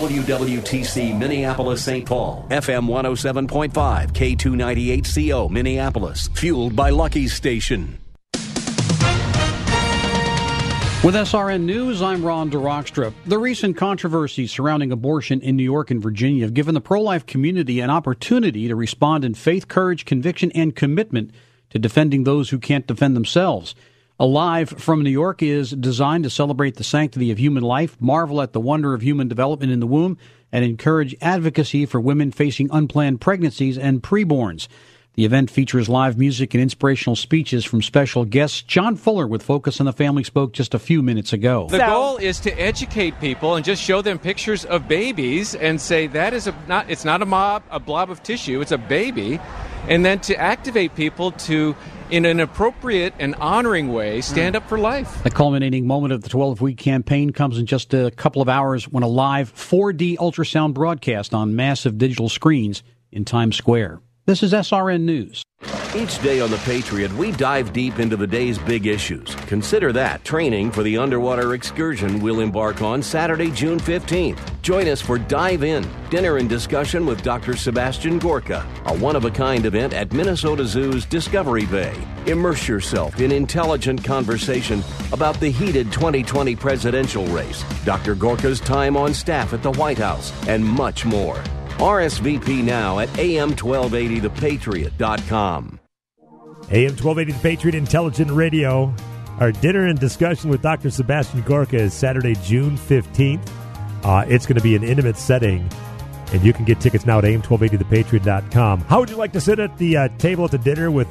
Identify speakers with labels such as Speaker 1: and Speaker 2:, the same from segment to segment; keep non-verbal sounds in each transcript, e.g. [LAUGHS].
Speaker 1: WWTC Minneapolis St. Paul, FM 107.5, K298CO Minneapolis, fueled by Lucky's Station.
Speaker 2: With SRN News, I'm Ron DeRockstrup. The recent controversies surrounding abortion in New York and Virginia have given the pro life community an opportunity to respond in faith, courage, conviction, and commitment to defending those who can't defend themselves. Alive from New York is designed to celebrate the sanctity of human life, marvel at the wonder of human development in the womb, and encourage advocacy for women facing unplanned pregnancies and preborns. The event features live music and inspirational speeches from special guests. John Fuller with Focus on the Family spoke just a few minutes ago.
Speaker 3: The goal is to educate people and just show them pictures of babies and say that is a not it's not a mob a blob of tissue, it's a baby. And then to activate people to in an appropriate and honoring way stand up for life.
Speaker 2: The culminating moment of the 12 week campaign comes in just a couple of hours when a live 4D ultrasound broadcast on massive digital screens in Times Square. This is SRN News.
Speaker 1: Each day on The Patriot, we dive deep into the day's big issues. Consider that training for the underwater excursion we'll embark on Saturday, June 15th. Join us for Dive In, dinner and discussion with Dr. Sebastian Gorka, a one of a kind event at Minnesota Zoo's Discovery Bay. Immerse yourself in intelligent conversation about the heated 2020 presidential race, Dr. Gorka's time on staff at the White House, and much more. RSVP now at am1280thepatriot.com.
Speaker 4: AM 1280 The Patriot Intelligent Radio. Our dinner and discussion with Dr. Sebastian Gorka is Saturday, June 15th. Uh, it's going to be an intimate setting, and you can get tickets now at am1280thepatriot.com. How would you like to sit at the uh, table at the dinner with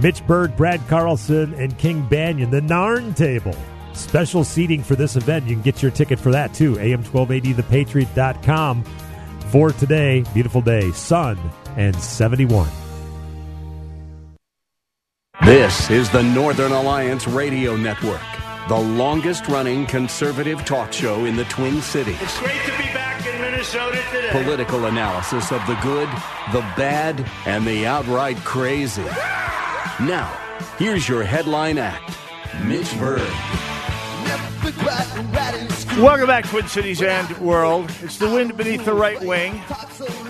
Speaker 4: Mitch Berg, Brad Carlson, and King Banaian, the Narn table? Special seating for this event. You can get your ticket for that too. am1280thepatriot.com for today. Beautiful day, sun and 71.
Speaker 1: This is the Northern Alliance Radio Network, the longest running conservative talk show in the Twin Cities.
Speaker 5: It's great to be back in Minnesota today.
Speaker 1: Political analysis of the good, the bad, and the outright crazy. Now, here's your headline act Mitch Berg.
Speaker 5: Welcome back, Twin Cities and world. It's the wind beneath the right wing,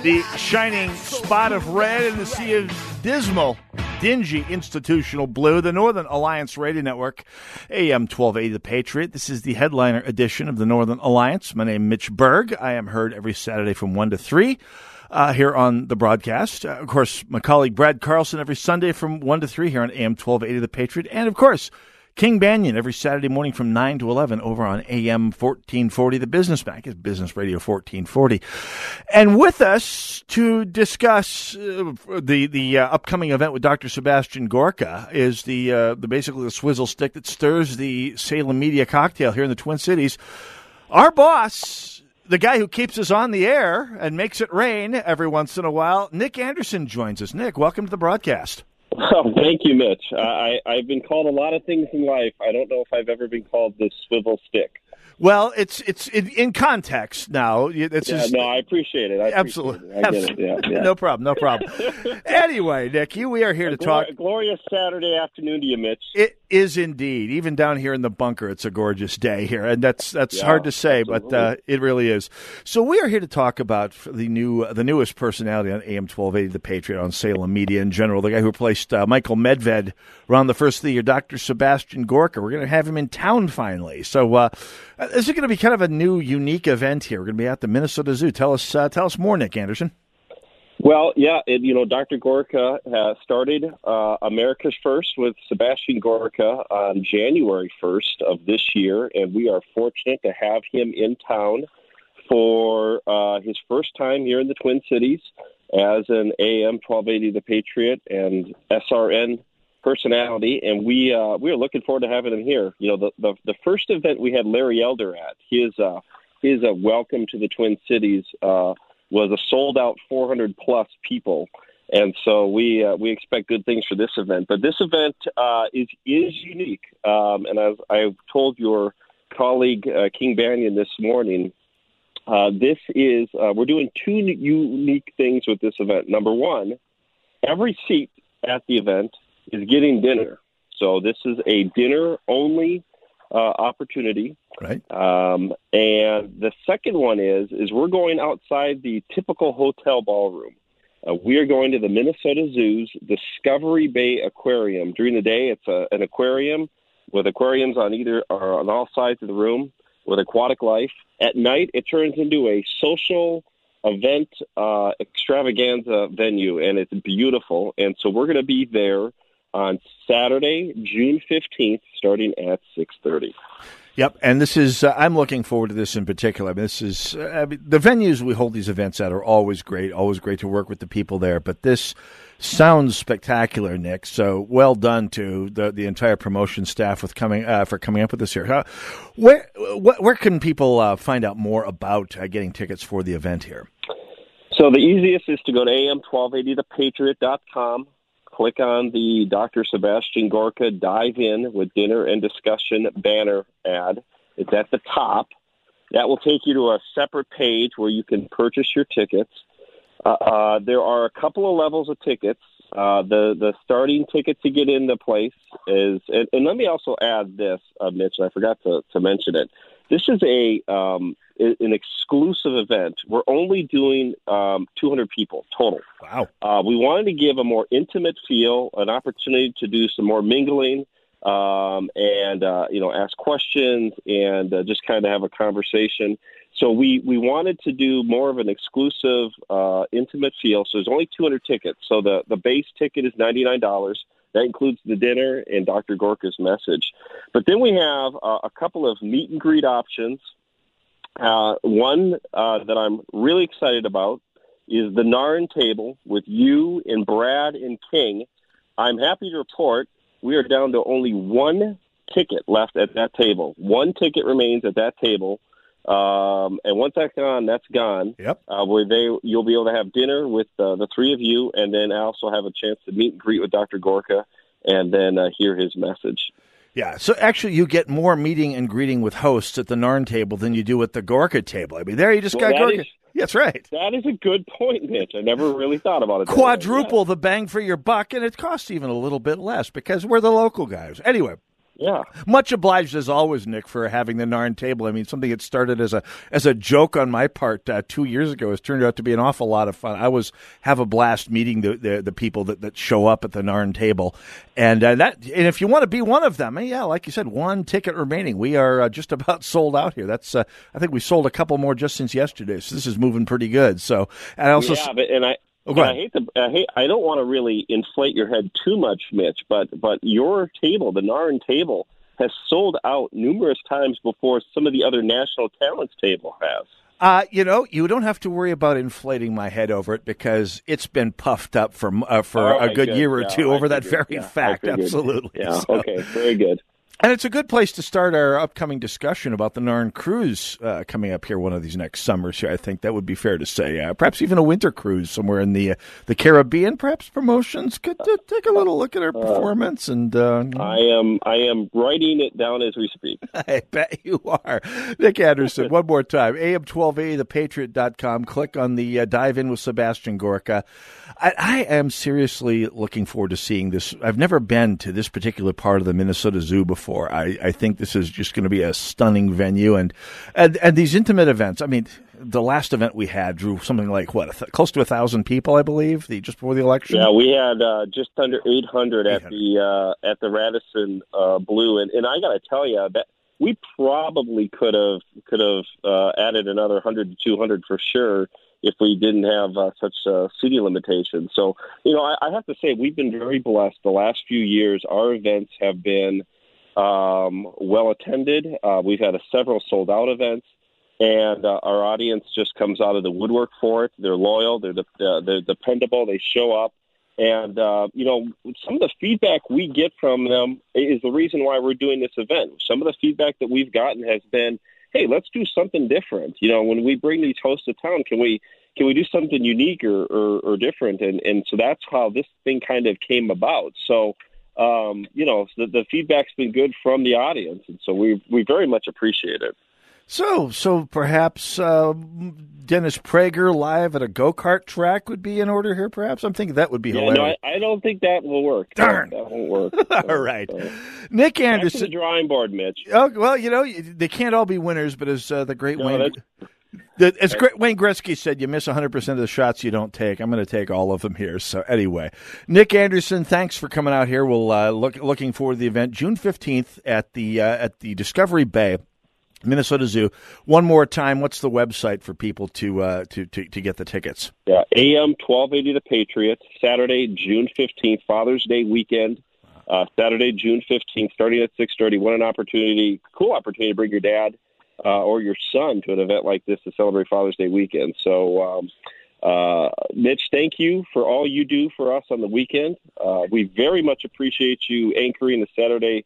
Speaker 5: the shining spot of red in the sea of dismal, dingy institutional blue, the Northern Alliance Radio Network, AM 1280 The Patriot. This is the headliner edition of the Northern Alliance. My name is Mitch Berg. I am heard every Saturday from 1 to 3. Uh, here on the broadcast. Uh, of course, my colleague Brad Carlson every Sunday from 1 to 3 here on AM 1280 The Patriot. And of course, King Banaian every Saturday morning from 9 to 11 over on AM 1440, the Business Bank is Business Radio 1440. And with us to discuss uh, the the uh, upcoming event with Dr. Sebastian Gorka is the uh, the basically the swizzle stick that stirs the Salem media cocktail here in the Twin Cities. Our boss, the guy who keeps us on the air and makes it rain every once in a while, Nick Anderson joins us. Nick, welcome to the broadcast.
Speaker 6: Oh, [LAUGHS] thank you, Mitch. I, I've been called a lot of things in life. I don't know if I've ever been called the swivel stick.
Speaker 5: Well, it's it's in, in context now. It's
Speaker 6: yeah,
Speaker 5: just,
Speaker 6: no, I appreciate it. I
Speaker 5: absolutely,
Speaker 6: appreciate it. I get it. Yeah, yeah. [LAUGHS]
Speaker 5: no problem, no problem. [LAUGHS] anyway, Nick, you, we are here to
Speaker 6: Glor-
Speaker 5: talk.
Speaker 6: Glorious Saturday afternoon to you, Mitch.
Speaker 5: It is indeed. Even down here in the bunker, it's a gorgeous day here, and that's that's hard to say,
Speaker 6: absolutely.
Speaker 5: but uh, it really is. So we are here to talk about the new the newest personality on AM twelve eighty, the Patriot on Salem Media in general, the guy who replaced uh, Michael Medved around the first of the year, Dr. Sebastian Gorka. We're going to have him in town finally. So uh, this is going to be kind of a new, unique event here. We're going to be at the Minnesota Zoo. Tell us uh, tell us more, Nick Anderson.
Speaker 6: Well, yeah, it, you know, Dr. Gorka has started uh, America's First with Sebastian Gorka on January 1st of this year, and we are fortunate to have him in town for uh, his first time here in the Twin Cities as an AM 1280 The Patriot and SRN personality, and we uh, we are looking forward to having him here. You know, the, the the first event we had Larry Elder at his uh, his uh, welcome to the Twin Cities uh, was a sold out 400 plus people. And so we uh, we expect good things for this event. But this event uh, is is unique. Um, and as I told your colleague uh, King Banaian this morning, uh, this is uh, we're doing two unique things with this event. Number one, every seat at the event is getting dinner. So this is a dinner only uh, opportunity.
Speaker 5: Right.
Speaker 6: Um, and the second one is is we're going outside the typical hotel ballroom. Uh, we are going to the Minnesota Zoo's Discovery Bay Aquarium. During the day, it's a, an aquarium with aquariums on either or on all sides of the room with aquatic life. At night, it turns into a social event uh, extravaganza venue, and it's beautiful. And so we're going to be there on Saturday, June fifteenth, starting at six thirty.
Speaker 5: Yep, and this is uh, I'm looking forward to this in particular. I mean, this is uh, I mean, the venues we hold these events at are always great, always great to work with the people there. But this sounds spectacular, Nick. So well done to the the entire promotion staff with coming uh, for coming up with this here. where wh- where can people uh, find out more about uh, getting tickets for the event here?
Speaker 6: So the easiest is to go to am1280thepatriot.com click on the Dr. Sebastian Gorka Dive In with Dinner and Discussion banner ad. It's at the top. That will take you to a separate page where you can purchase your tickets. Uh, uh, there are a couple of levels of tickets. Uh, the the starting ticket to get into place is, and, and let me also add this, uh, Mitch. I forgot to, to mention it. This is a um, an exclusive event. We're only doing um, 200 people total.
Speaker 5: Wow.
Speaker 6: Uh, we wanted to give a more intimate feel, an opportunity to do some more mingling, um, and uh, you know, ask questions and uh, just kind of have a conversation. So we we wanted to do more of an exclusive, uh, intimate feel. So there's only 200 tickets. So the the base ticket is $99. That includes the dinner and Dr. Gorka's message. But then we have uh, a couple of meet and greet options. Uh, one uh, that I'm really excited about is the Narn table with you and Brad and King. I'm happy to report we are down to only one ticket left at that table. One ticket remains at that table. Um, and once that's gone, that's gone.
Speaker 5: Yep.
Speaker 6: Uh, where they you'll be able to have dinner with uh, the three of you, and then I also have a chance to meet and greet with Dr. Gorka, and then uh, hear his message.
Speaker 5: Yeah, so actually, you get more meeting and greeting with hosts at the Narn table than you do at the Gorka table. I mean, there you just
Speaker 6: Well,
Speaker 5: got Gorka.
Speaker 6: is-
Speaker 5: That's right.
Speaker 6: That is a good point, Mitch. I never really thought about it.
Speaker 5: Quadruple the bang for your buck, and it costs even a little bit less because we're the local guys. Anyway,
Speaker 6: Yeah.
Speaker 5: much obliged as always, Nick, for having the Narn table. I mean, something that started as a as a joke on my part uh, two years ago has turned out to be an awful lot of fun. I was have a blast meeting the the, the people that, that show up at the Narn table, and uh, that and if you want to be one of them, eh, yeah, like you said, one ticket remaining. We are uh, just [LAUGHS] about sold out here. That's uh, I think we sold a couple more just since yesterday, so this is moving pretty good. So and I also
Speaker 6: yeah, but and I.
Speaker 5: Oh, go
Speaker 6: I hate to. I hate. I don't want to really inflate your head too much, Mitch. But but your table, the Narn table, has sold out numerous times before some of the other national talents table has.
Speaker 5: Uh, you know, you don't have to worry about inflating my head over it because it's been puffed up for uh, for
Speaker 6: All
Speaker 5: a
Speaker 6: right,
Speaker 5: good year or
Speaker 6: Yeah,
Speaker 5: two
Speaker 6: I
Speaker 5: over that
Speaker 6: figured.
Speaker 5: very
Speaker 6: Yeah,
Speaker 5: fact. Absolutely.
Speaker 6: Yeah.
Speaker 5: So-
Speaker 6: Okay. Very good.
Speaker 5: And it's a good place to start our upcoming discussion about the Narn cruise uh, coming up here one of these next summers. Here, I think that would be fair to say. Uh, perhaps even a winter cruise somewhere in the uh, the Caribbean. Perhaps promotions could uh, take a little look at our performance. And uh,
Speaker 6: I am. I am writing it down as we speak. [LAUGHS]
Speaker 5: I bet you are. Nick Anderson, one more time. AM1280, thepatriot.com. Click on the uh, dive in with Sebastian Gorka. I, I am seriously looking forward to seeing this. I've never been to this particular part of the Minnesota Zoo before. I, I think this is just going to be a stunning venue. And, and, and these intimate events, I mean, the last event we had drew something like, what, a th- close to a thousand people, I believe, the, just before the election?
Speaker 6: Yeah, we had uh, just under 800 at the uh, at the Radisson uh, Blu, and, and I got to tell you that we probably could have could have uh, added another 100 to 200 for sure if we didn't have uh, such uh, seating limitations. So, you know, I, I have to say we've been very blessed. The last few years, our events have been um, well attended. Uh, we've had several sold out events and uh, our audience just comes out of the woodwork for it. They're loyal, they're de- uh, they're dependable, they show up, and uh, you know some of the feedback we get from them is the reason why we're doing this event. Some of the feedback that we've gotten has been, hey, let's do something different. You know, when we bring these hosts to town, can we can we do something unique or, or, or different? And and so that's how this thing kind of came about. So um, you know, the, the feedback's been good from the audience, and so we we very much appreciate it.
Speaker 5: So, so perhaps uh, Dennis Prager live at a go kart track would be in order here. Perhaps I'm thinking that would be
Speaker 6: yeah,
Speaker 5: hilarious.
Speaker 6: No, I, I, don't think that will work.
Speaker 5: Darn,
Speaker 6: that, that won't work. [LAUGHS]
Speaker 5: all right, so. Nick Anderson,
Speaker 6: the drawing board, Mitch.
Speaker 5: Oh well, you know they can't all be winners, but as uh, the great no, Wayne. The, as Wayne Gretzky said, you miss 100% of the shots you don't take. I'm going to take all of them here. So, anyway, Nick Anderson, thanks for coming out here. We'll uh, look looking forward to the event June 15th at the uh, at the Discovery Bay Minnesota Zoo. One more time, what's the website for people to uh, to, to to get the tickets?
Speaker 6: Yeah, AM twelve eighty The Patriot, Saturday, June fifteenth, Father's Day weekend. Uh, Saturday, June fifteenth, starting at six thirty. What an opportunity! Cool opportunity to bring your dad uh, or your son to an event like this to celebrate Father's Day weekend. So, um, uh, Mitch, thank you for all you do for us on the weekend. Uh, we very much appreciate you anchoring the Saturday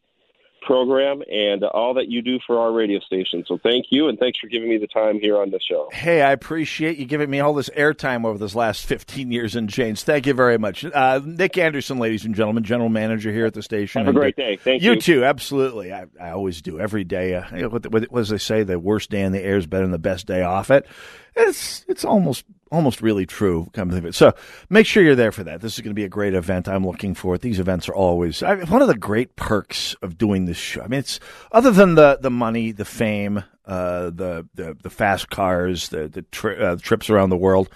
Speaker 6: program and all that you do for our radio station. So thank you, and thanks for giving me the time here on the show.
Speaker 5: Hey, I appreciate you giving me all this airtime over this last 15 years in James. Thank you very much. Uh, Nick Anderson, ladies and gentlemen, general manager here at the station.
Speaker 6: Have a great day. Thank you.
Speaker 5: You too, absolutely. I, I always do every day. Uh, what, what, what, as they say, the worst day in the air is better than the best day off it. It's it's almost almost really true. Come think of it. So make sure you're there for that. This is going to be a great event. I'm looking for it. These events are always I, one of the great perks of doing this show. I mean, it's other than the the money, the fame, uh, the, the the fast cars, the the tri- uh, trips around the world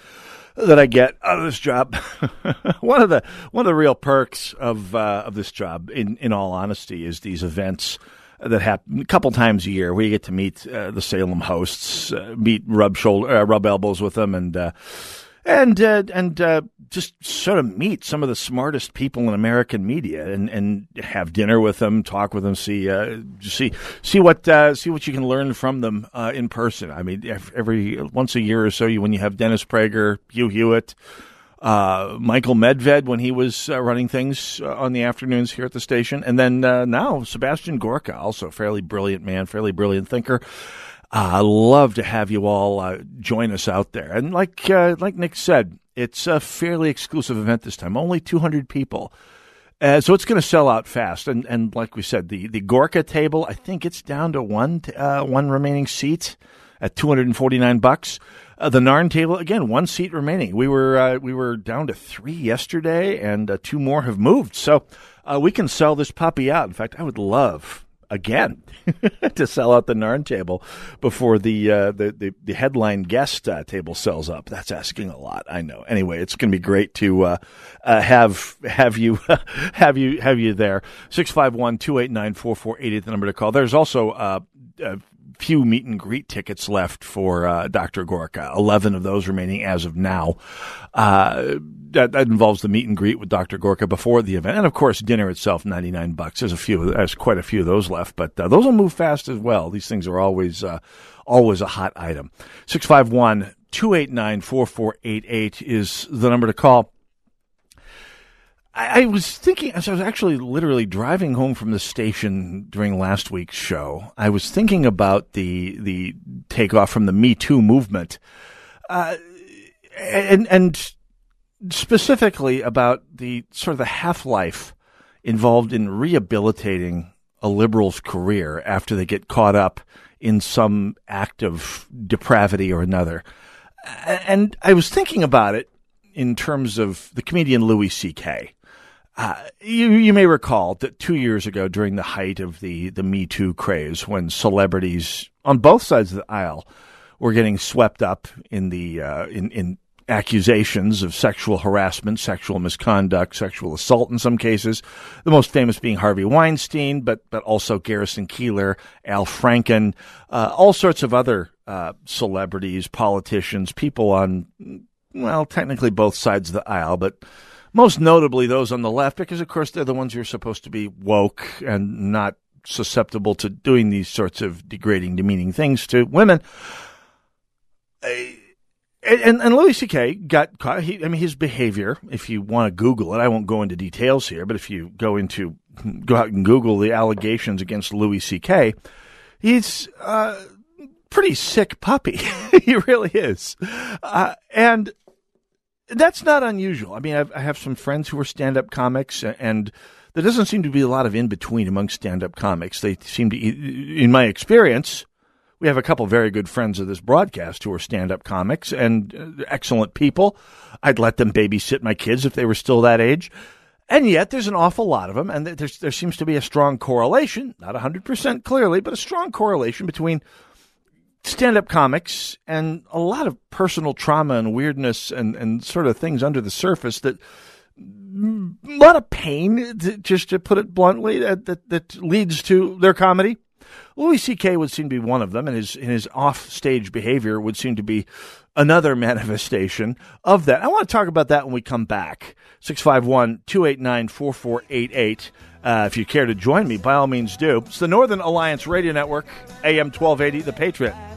Speaker 5: that I get out of this job. [LAUGHS] one of the one of the real perks of uh, of this job, in in all honesty, is these events that happen a couple times a year. We get to meet uh, the Salem hosts, uh, meet rub shoulder, uh, rub elbows with them, and uh, and uh, and just sort of meet some of the smartest people in American media, and, and have dinner with them, talk with them, see see see what see what you can learn from them in person. I mean, every once a year or so, you when you have Dennis Prager, Hugh Hewitt uh, Michael Medved when he was uh, running things uh, on the afternoons here at the station, and then uh, now Sebastian Gorka, also fairly brilliant man, fairly brilliant thinker. I love to have you all uh, join us out there, and like like Nick said, it's a fairly exclusive event this time, only 200 people. Uh, so it's going to sell out fast, and and like we said, the, the Gorka table, I think it's down to one uh, one remaining seat at two hundred and forty nine bucks. Uh, the Narn table again, one seat remaining. We were uh, we were down to three yesterday, and uh, two more have moved. So uh, we can sell this puppy out. In fact, I would love again [LAUGHS] to sell out the Narn table before the uh, the, the, the headline guest uh, table sells up. That's asking a lot, I know. Anyway, it's going to be great to have have you [LAUGHS] have you have you there. 651-289-4488 the number to call. There's also few meet and greet tickets left for uh, Dr. Gorka. Eleven of those remaining as of now. Uh, that, that, involves the meet and greet with Dr. Gorka before the event, and of course, dinner itself, ninety nine bucks. There's a few, there's quite a few of those left, but uh, those will move fast as well. These things are always uh, always a hot item. Six five one. 289 4488 is the number to call. I, I was thinking, as I was actually literally driving home from the station during last week's show, I was thinking about the the takeoff from the Me Too movement, uh, and and specifically about the sort of the half life involved in rehabilitating a liberal's career after they get caught up in some act of depravity or another. And I was thinking about it in terms of the comedian Louis C.K. Uh, you you may recall that two years ago, during the height of the the Me Too craze, when celebrities on both sides of the aisle were getting swept up in the uh, in in accusations of sexual harassment, sexual misconduct, sexual assault in some cases. The most famous being Harvey Weinstein, but but also Garrison Keillor, Al Franken, uh, all sorts of other uh, celebrities, politicians, people on well, technically both sides of the aisle, but most notably those on the left, because of course they're the ones who are supposed to be woke and not susceptible to doing these sorts of degrading, demeaning things to women. And, and Louis C.K. got caught. He, I mean, his behavior, if you want to Google it, I won't go into details here, but if you go into, go out and Google the allegations against Louis C.K., he's, uh, pretty sick puppy. [LAUGHS] he really is. Uh, and that's not unusual. I mean, I've, I have some friends who are stand up comics, and there doesn't seem to be a lot of in between among stand up comics. They seem to, in my experience, we have a couple very good friends of this broadcast who are stand up comics and uh, excellent people. I'd let them babysit my kids if they were still that age. And yet, there's an awful lot of them, and there seems to be a strong correlation, not 100% clearly, but a strong correlation between stand up comics and a lot of personal trauma and weirdness and, and sort of things under the surface that a lot of pain, just to put it bluntly, that, that, that leads to their comedy. Louis C.K. would seem to be one of them, and his his off stage behavior would seem to be another [LAUGHS] manifestation of that. I want to talk about that when we come back. 651 289 4488. Uh, if you care to join me, by all means do. It's the Northern Alliance Radio Network, AM 1280, The Patriot.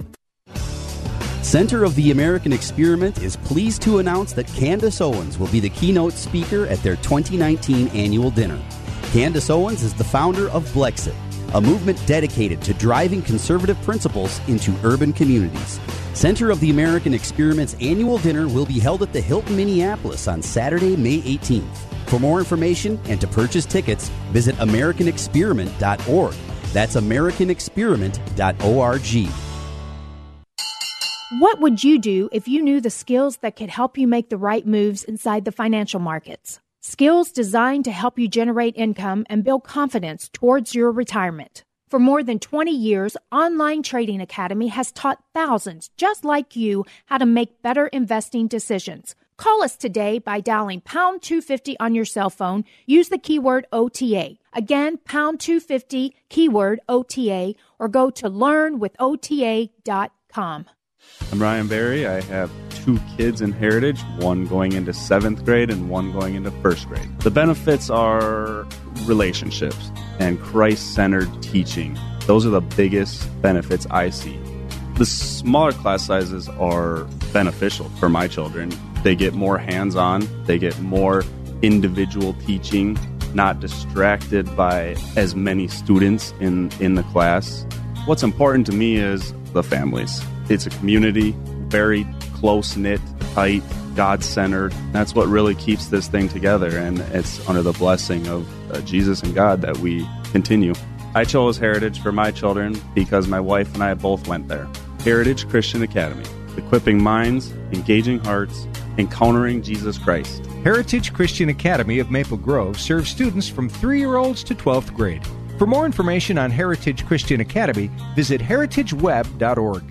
Speaker 7: Center of the American Experiment is pleased to announce that Candace Owens will be the keynote speaker at their 2019 annual dinner. Candace Owens is the founder of Blexit, a movement dedicated to driving conservative principles into urban communities. Center of the American Experiment's annual dinner will be held at the Hilton Minneapolis on Saturday, May 18th. For more information and to purchase tickets, visit AmericanExperiment.org. That's AmericanExperiment.org.
Speaker 8: What would you do if you knew the skills that could help you make the right moves inside the financial markets? Skills designed to help you generate income and build confidence towards your retirement. For more than 20 years, Online Trading Academy has taught thousands just like you how to make better investing decisions. Call us today by dialing pound 250 on your cell phone. Use the keyword OTA. Again, pound 250, keyword OTA, or go to learnwithota.com.
Speaker 9: I'm Ryan Barry. I have two kids in Heritage, one going into seventh grade and one going into first grade. The benefits are relationships and Christ centered teaching. Those are the biggest benefits I see. The smaller class sizes are beneficial for my children. They get more hands on, they get more individual teaching, not distracted by as many students in, in the class. What's important to me is the families it's a community, very close knit, tight, God centered. That's what really keeps this thing together. And it's under the blessing of uh, Jesus and God that we continue. I chose Heritage for my children because my wife and I both went there. Heritage Christian Academy, equipping minds, engaging hearts, encountering Jesus Christ.
Speaker 10: Heritage Christian Academy of Maple Grove serves students from three year olds to 12th grade. For more information on Heritage Christian Academy, visit heritageweb.org.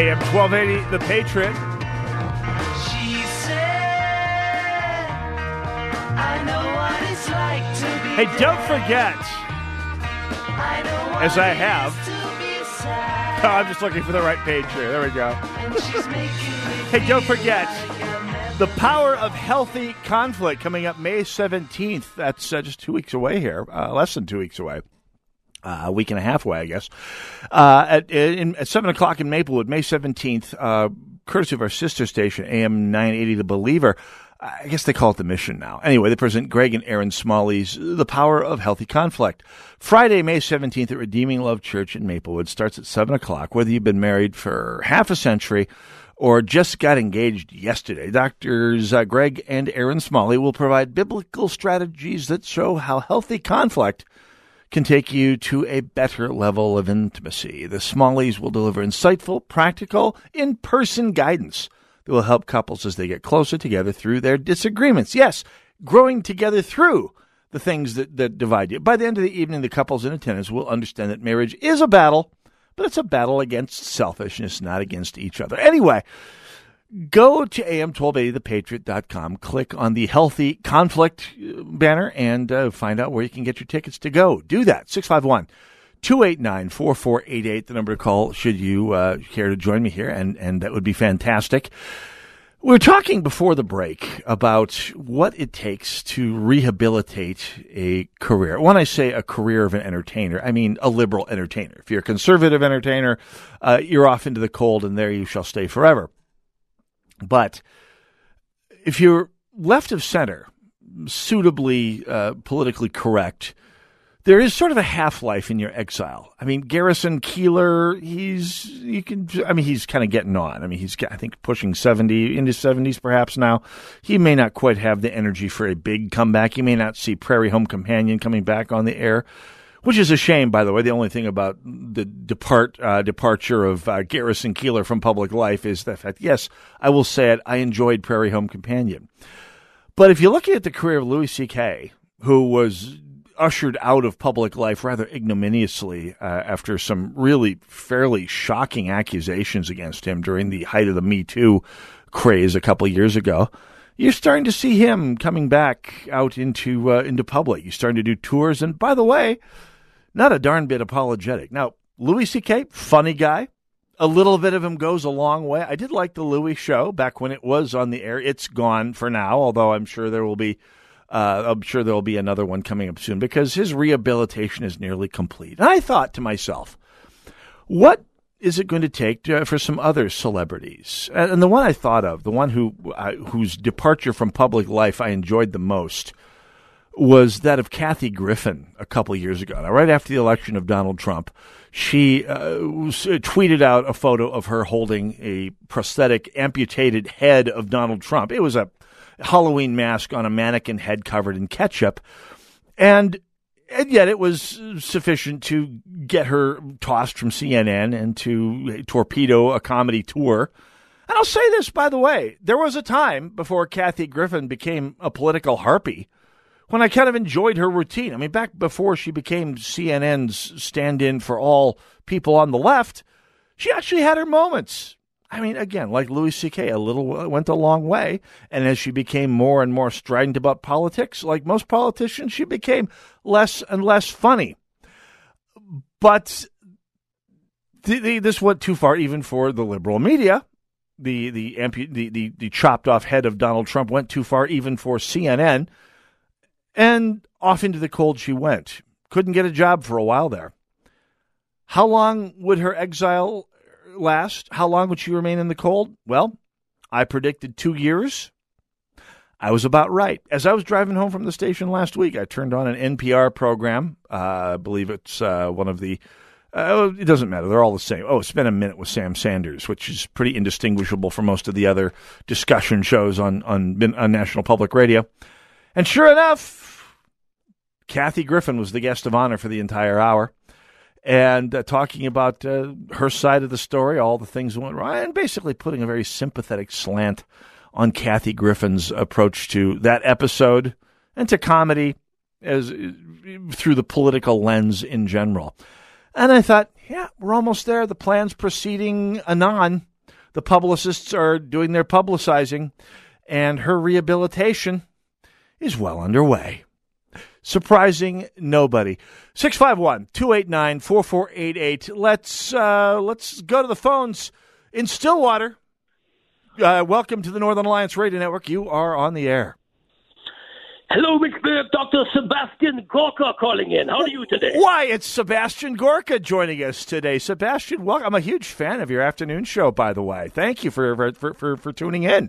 Speaker 5: AM 1280, The Patriot. Hey, don't forget, as I have, oh, [LAUGHS] I'm just looking for the right page here. There we go. [LAUGHS] hey, don't forget, the power of healthy conflict coming up May 17th. That's uh, just two weeks away here, uh, less than two weeks away. Uh, a week and a half away, I guess. Uh, at, in, at 7 o'clock in Maplewood, May 17th, uh, courtesy of our sister station, AM 980 The Believer. I guess they call it the mission now. Anyway, they present Greg and Erin Smalley's The Power of Healthy Conflict. Friday, May 17th at Redeeming Love Church in Maplewood starts at 7 o'clock. Whether you've been married for half a century or just got engaged yesterday, Doctors uh, Greg and Erin Smalley will provide biblical strategies that show how healthy conflict can take you to a better level of intimacy. The Smalleys will deliver insightful, practical, in person guidance that will help couples as they get closer together through their disagreements. Yes, growing together through the things that, that divide you. By the end of the evening, the couples in attendance will understand that marriage is a battle, but it's a battle against selfishness, not against each other. Anyway, go to am1280thepatriot.com, click on the healthy conflict uh, banner, and uh, find out where you can get your tickets to go. Do that. 651 289 4488, the number to call should you uh, care to join me here, and, and that would be fantastic. We were talking before the break about what it takes to rehabilitate a career. When I say a career of an entertainer, I mean a liberal entertainer. If you're a conservative entertainer, uh, you're off into the cold and there you shall stay forever. But if you're left of center, suitably uh, politically correct, there is sort of a half life in your exile. I mean, Garrison Keillor, he's you can. I mean, he's kind of getting on. I mean, he's I think pushing seventy into seventies perhaps now. He may not quite have the energy for a big comeback. You may not see Prairie Home Companion coming back on the air which is a shame, by the way. The only thing about the depart uh, departure of uh, Garrison Keillor from public life is the fact. Yes, I will say it. I enjoyed Prairie Home Companion, but if you look at the career of Louis C.K., who was ushered out of public life rather ignominiously uh, after some really fairly shocking accusations against him during the height of the Me Too craze a couple years ago you're starting to see him coming back out into uh, into public. He's starting to do tours, and by the way, not a darn bit apologetic. Now, Louis C.K., funny guy. A little bit of him goes a long way. I did like the Louis show back when it was on the air. It's gone for now, although I'm sure there will be. Uh, I'm sure there will be another one coming up soon because his rehabilitation is nearly complete. And I thought to myself, what is it going to take to, for some other celebrities? And the one I thought of, the one who uh, whose departure from public life I enjoyed the most, was that of Kathy Griffin a couple years ago. Now, right after the election of Donald Trump, she uh, tweeted out a photo of her holding a prosthetic, amputated head of Donald Trump. It was a Halloween mask on a mannequin head covered in ketchup. And and yet it was sufficient to get her tossed from CNN and to torpedo a comedy tour. And I'll say this, by the way, there was a time before Kathy Griffin became a political harpy when I kind of enjoyed her routine. I mean, back before she became CNN's stand in for all people on the left, she actually had her moments. I mean, again, like Louis C.K., a little uh, went a long way. And as she became more and more strident about politics, like most politicians, she became less and less funny. But this went too far, even for the liberal media. The the, the the the chopped off head of Donald Trump went too far, even for CNN and off into the cold she went. Couldn't get a job for a while there. How long would her exile last? How long would she remain in the cold? Well, I predicted two years. I was about right. As I was driving home from the station last week, I turned on an NPR program. Uh, I believe it's uh, one of the. Uh, it doesn't matter. They're all the same. Oh, spend a minute with Sam Sanders, which is pretty indistinguishable from most of the other discussion shows on on, on National Public Radio. And sure enough, Kathy Griffin was the guest of honor for the entire hour and uh, talking about uh, her side of the story, all the things that went wrong, and basically putting a very sympathetic slant on Kathy Griffin's approach to that episode and to comedy as through the political lens in general. And I thought, yeah, we're almost there. The plan's proceeding anon. The publicists are doing their publicizing, and her rehabilitation is well underway. Surprising nobody. 651 289 4488. Let's uh, let's go to the phones in Stillwater. Uh, welcome to the Northern Alliance Radio Network. You are on the air.
Speaker 11: Hello, Mr. Dr. Sebastian Gorka calling in. How are you today?
Speaker 5: Why, it's Sebastian Gorka joining us today. Sebastian, welcome. I'm a huge fan of your afternoon show, by the way. Thank you for for, for, for tuning in.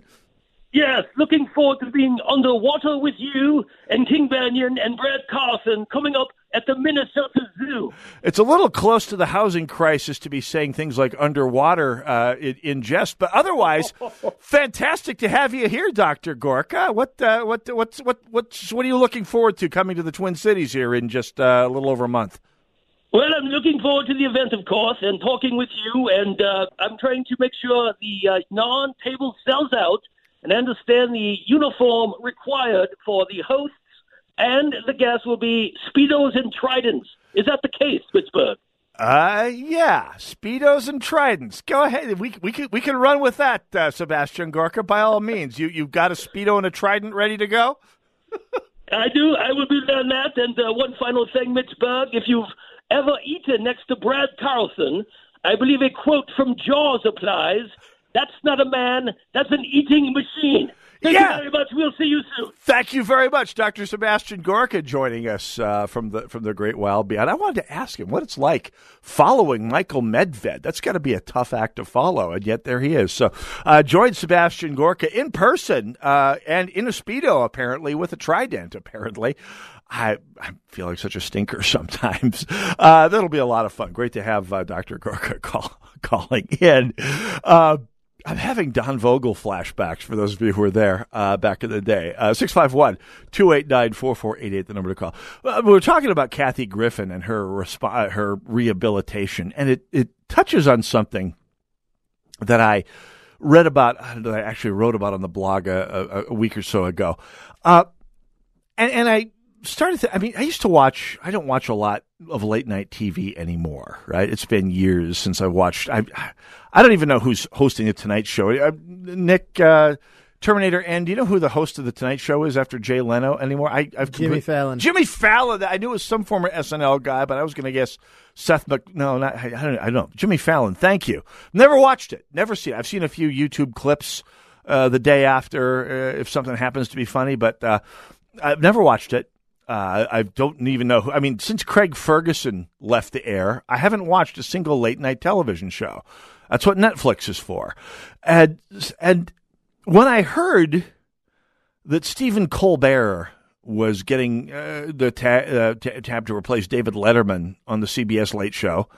Speaker 11: Yes, looking forward to being underwater with you and King Banaian and Brad Carlson coming up at the Minnesota Zoo.
Speaker 5: It's a little close to the housing crisis to be saying things like underwater uh, in, in, jest, but otherwise, [LAUGHS] fantastic to have you here, Doctor Gorka. What uh, what what's what what's what are you looking forward to coming to the Twin Cities here in just uh, a little over a month?
Speaker 11: Well, I'm looking forward to the event, of course, and talking with you. And uh, I'm trying to make sure the uh, Narn-table sells out and understand the uniform required for the hosts and the guests will be Speedos and Tridents. Is that the case, Mitch Berg?
Speaker 5: Uh, yeah, Speedos and Tridents. Go ahead. We we can we can run with that, uh, Sebastian Gorka. By all means, you you've got a Speedo and a Trident ready to go.
Speaker 11: I do. I will be on that. And uh, one final thing, Mitch Berg. If you've ever eaten next to Brad Carlson, I believe a quote from Jaws applies. That's not a man. That's an eating machine. Thank yeah. you very much. We'll see you soon.
Speaker 5: Thank you very much, Dr. Sebastian Gorka, joining us uh, from the from the Great Wild Beyond. I wanted to ask him what it's like following Michael Medved. That's got to be a tough act to follow, and yet there he is. So, uh, joined Sebastian Gorka in person uh, and in a speedo, apparently with a trident. Apparently, I, I feel like such a stinker [LAUGHS] sometimes. Uh, that'll be a lot of fun. Great to have uh, Dr. Gorka [LAUGHS] call, calling in. Uh, I'm having Don Vogel flashbacks for those of you who were there uh, back in the day. Uh, 651 289 4488, the number to call. Uh, we were talking about Kathy Griffin and her resp- uh, her rehabilitation, and it, it touches on something that I read about, that I actually wrote about on the blog a, a, a week or so ago. Uh, and, and I started to, I mean, I used to watch, I don't watch a lot of late night TV anymore, right? It's been years since I watched, I, I don't even know who's hosting the Tonight Show. Uh, Nick, uh, Terminator, and do you know who the host of the Tonight Show is after Jay Leno anymore? I, I've
Speaker 12: Jimmy Fallon.
Speaker 5: Jimmy Fallon. I knew it was some former SNL guy, but I was going to guess Seth Mc. No, not I don't. I don't know. Jimmy Fallon. Thank you. Never watched it. Never seen. it. I've seen a few YouTube clips uh, the day after uh, if something happens to be funny, but uh, I've never watched it. Uh, I don't even know. Who, I mean, since Craig Ferguson left the air, I haven't watched a single late night television show. That's what Netflix is for. And and when I heard that Stephen Colbert was getting uh, the ta- uh, t- tab to replace David Letterman on the CBS Late Show,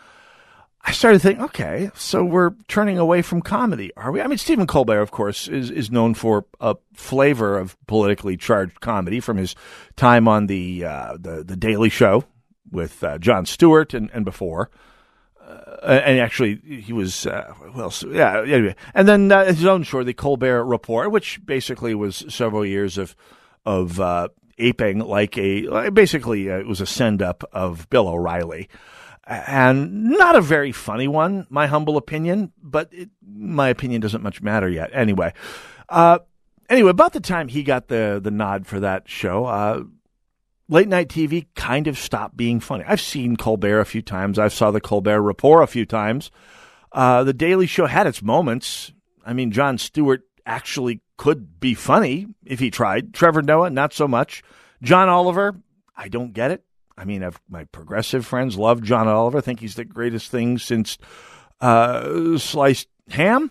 Speaker 5: I started thinking, okay, so we're turning away from comedy, are we? I mean, Stephen Colbert, of course, is, is known for a flavor of politically charged comedy from his time on the uh, the, the Daily Show with uh, Jon Stewart and, and before. Uh, and actually, he was uh, well, so, yeah. Anyway, and then uh, his own show, the Colbert Report, which basically was several years of of uh, aping like a basically it was a send up of Bill O'Reilly and not a very funny one, my humble opinion, but it, my opinion doesn't much matter yet. Anyway, uh, anyway, about the time he got the the nod for that show, uh, late night TV kind of stopped being funny. I've seen Colbert a few times. I've saw the Colbert Report a few times. Uh, the Daily Show had its moments. I mean, Jon Stewart actually could be funny if he tried. Trevor Noah, not so much. John Oliver, I don't get it. I mean, I've, my progressive friends love John Oliver. think he's the greatest thing since uh, sliced ham.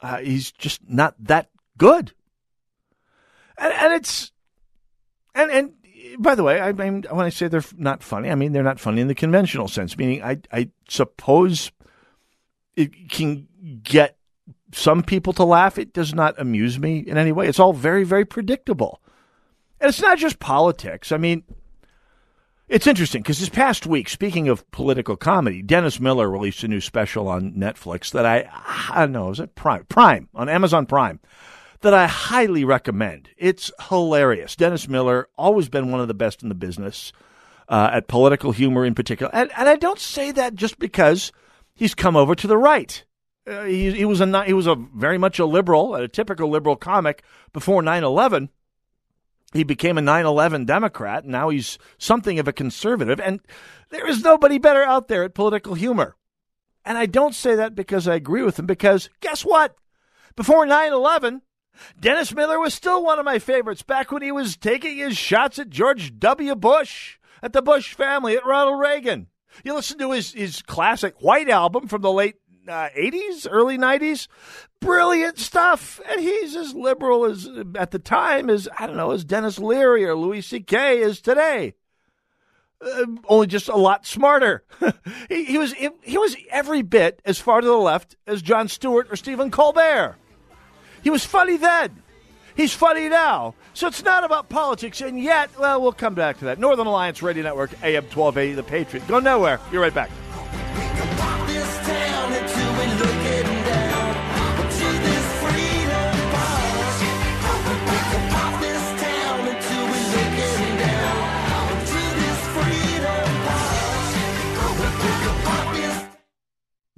Speaker 5: Uh, he's just not that good. And, and it's and and by the way, I when I say they're not funny, I mean they're not funny in the conventional sense. Meaning, I I suppose it can get some people to laugh. It does not amuse me in any way. It's all very very predictable, and it's not just politics. I mean, it's interesting because this past week, speaking of political comedy, Dennis Miller released a new special on Netflix that I, I don't know, is it Prime? Prime, on Amazon Prime, that I highly recommend. It's hilarious. Dennis Miller, always been one of the best in the business uh, at political humor in particular. And, and I don't say that just because he's come over to the right. Uh, he, he, was a, he was a very much a liberal, a typical liberal comic before 9 11 he became a 9 11 Democrat. And now he's something of a conservative. And there is nobody better out there at political humor. And I don't say that because I agree with him, because guess what? Before 9 11, Dennis Miller was still one of my favorites back when he was taking his shots at George W. Bush, at the Bush family, at Ronald Reagan. You listen to his, his classic White album from the late uh, 80s, early 90s. Brilliant stuff. And he's as liberal as, at the time, as, I don't know, as Denis Leary or Louis C.K. is today. Uh, only just a lot smarter. [LAUGHS] he, he, was he was every bit as far to the left as Jon Stewart or Stephen Colbert. He was funny then. He's funny now. So it's not about politics, and yet, well, we'll come back to that. Northern Alliance Radio Network, AM 1280, The Patriot. Go nowhere. You're right back.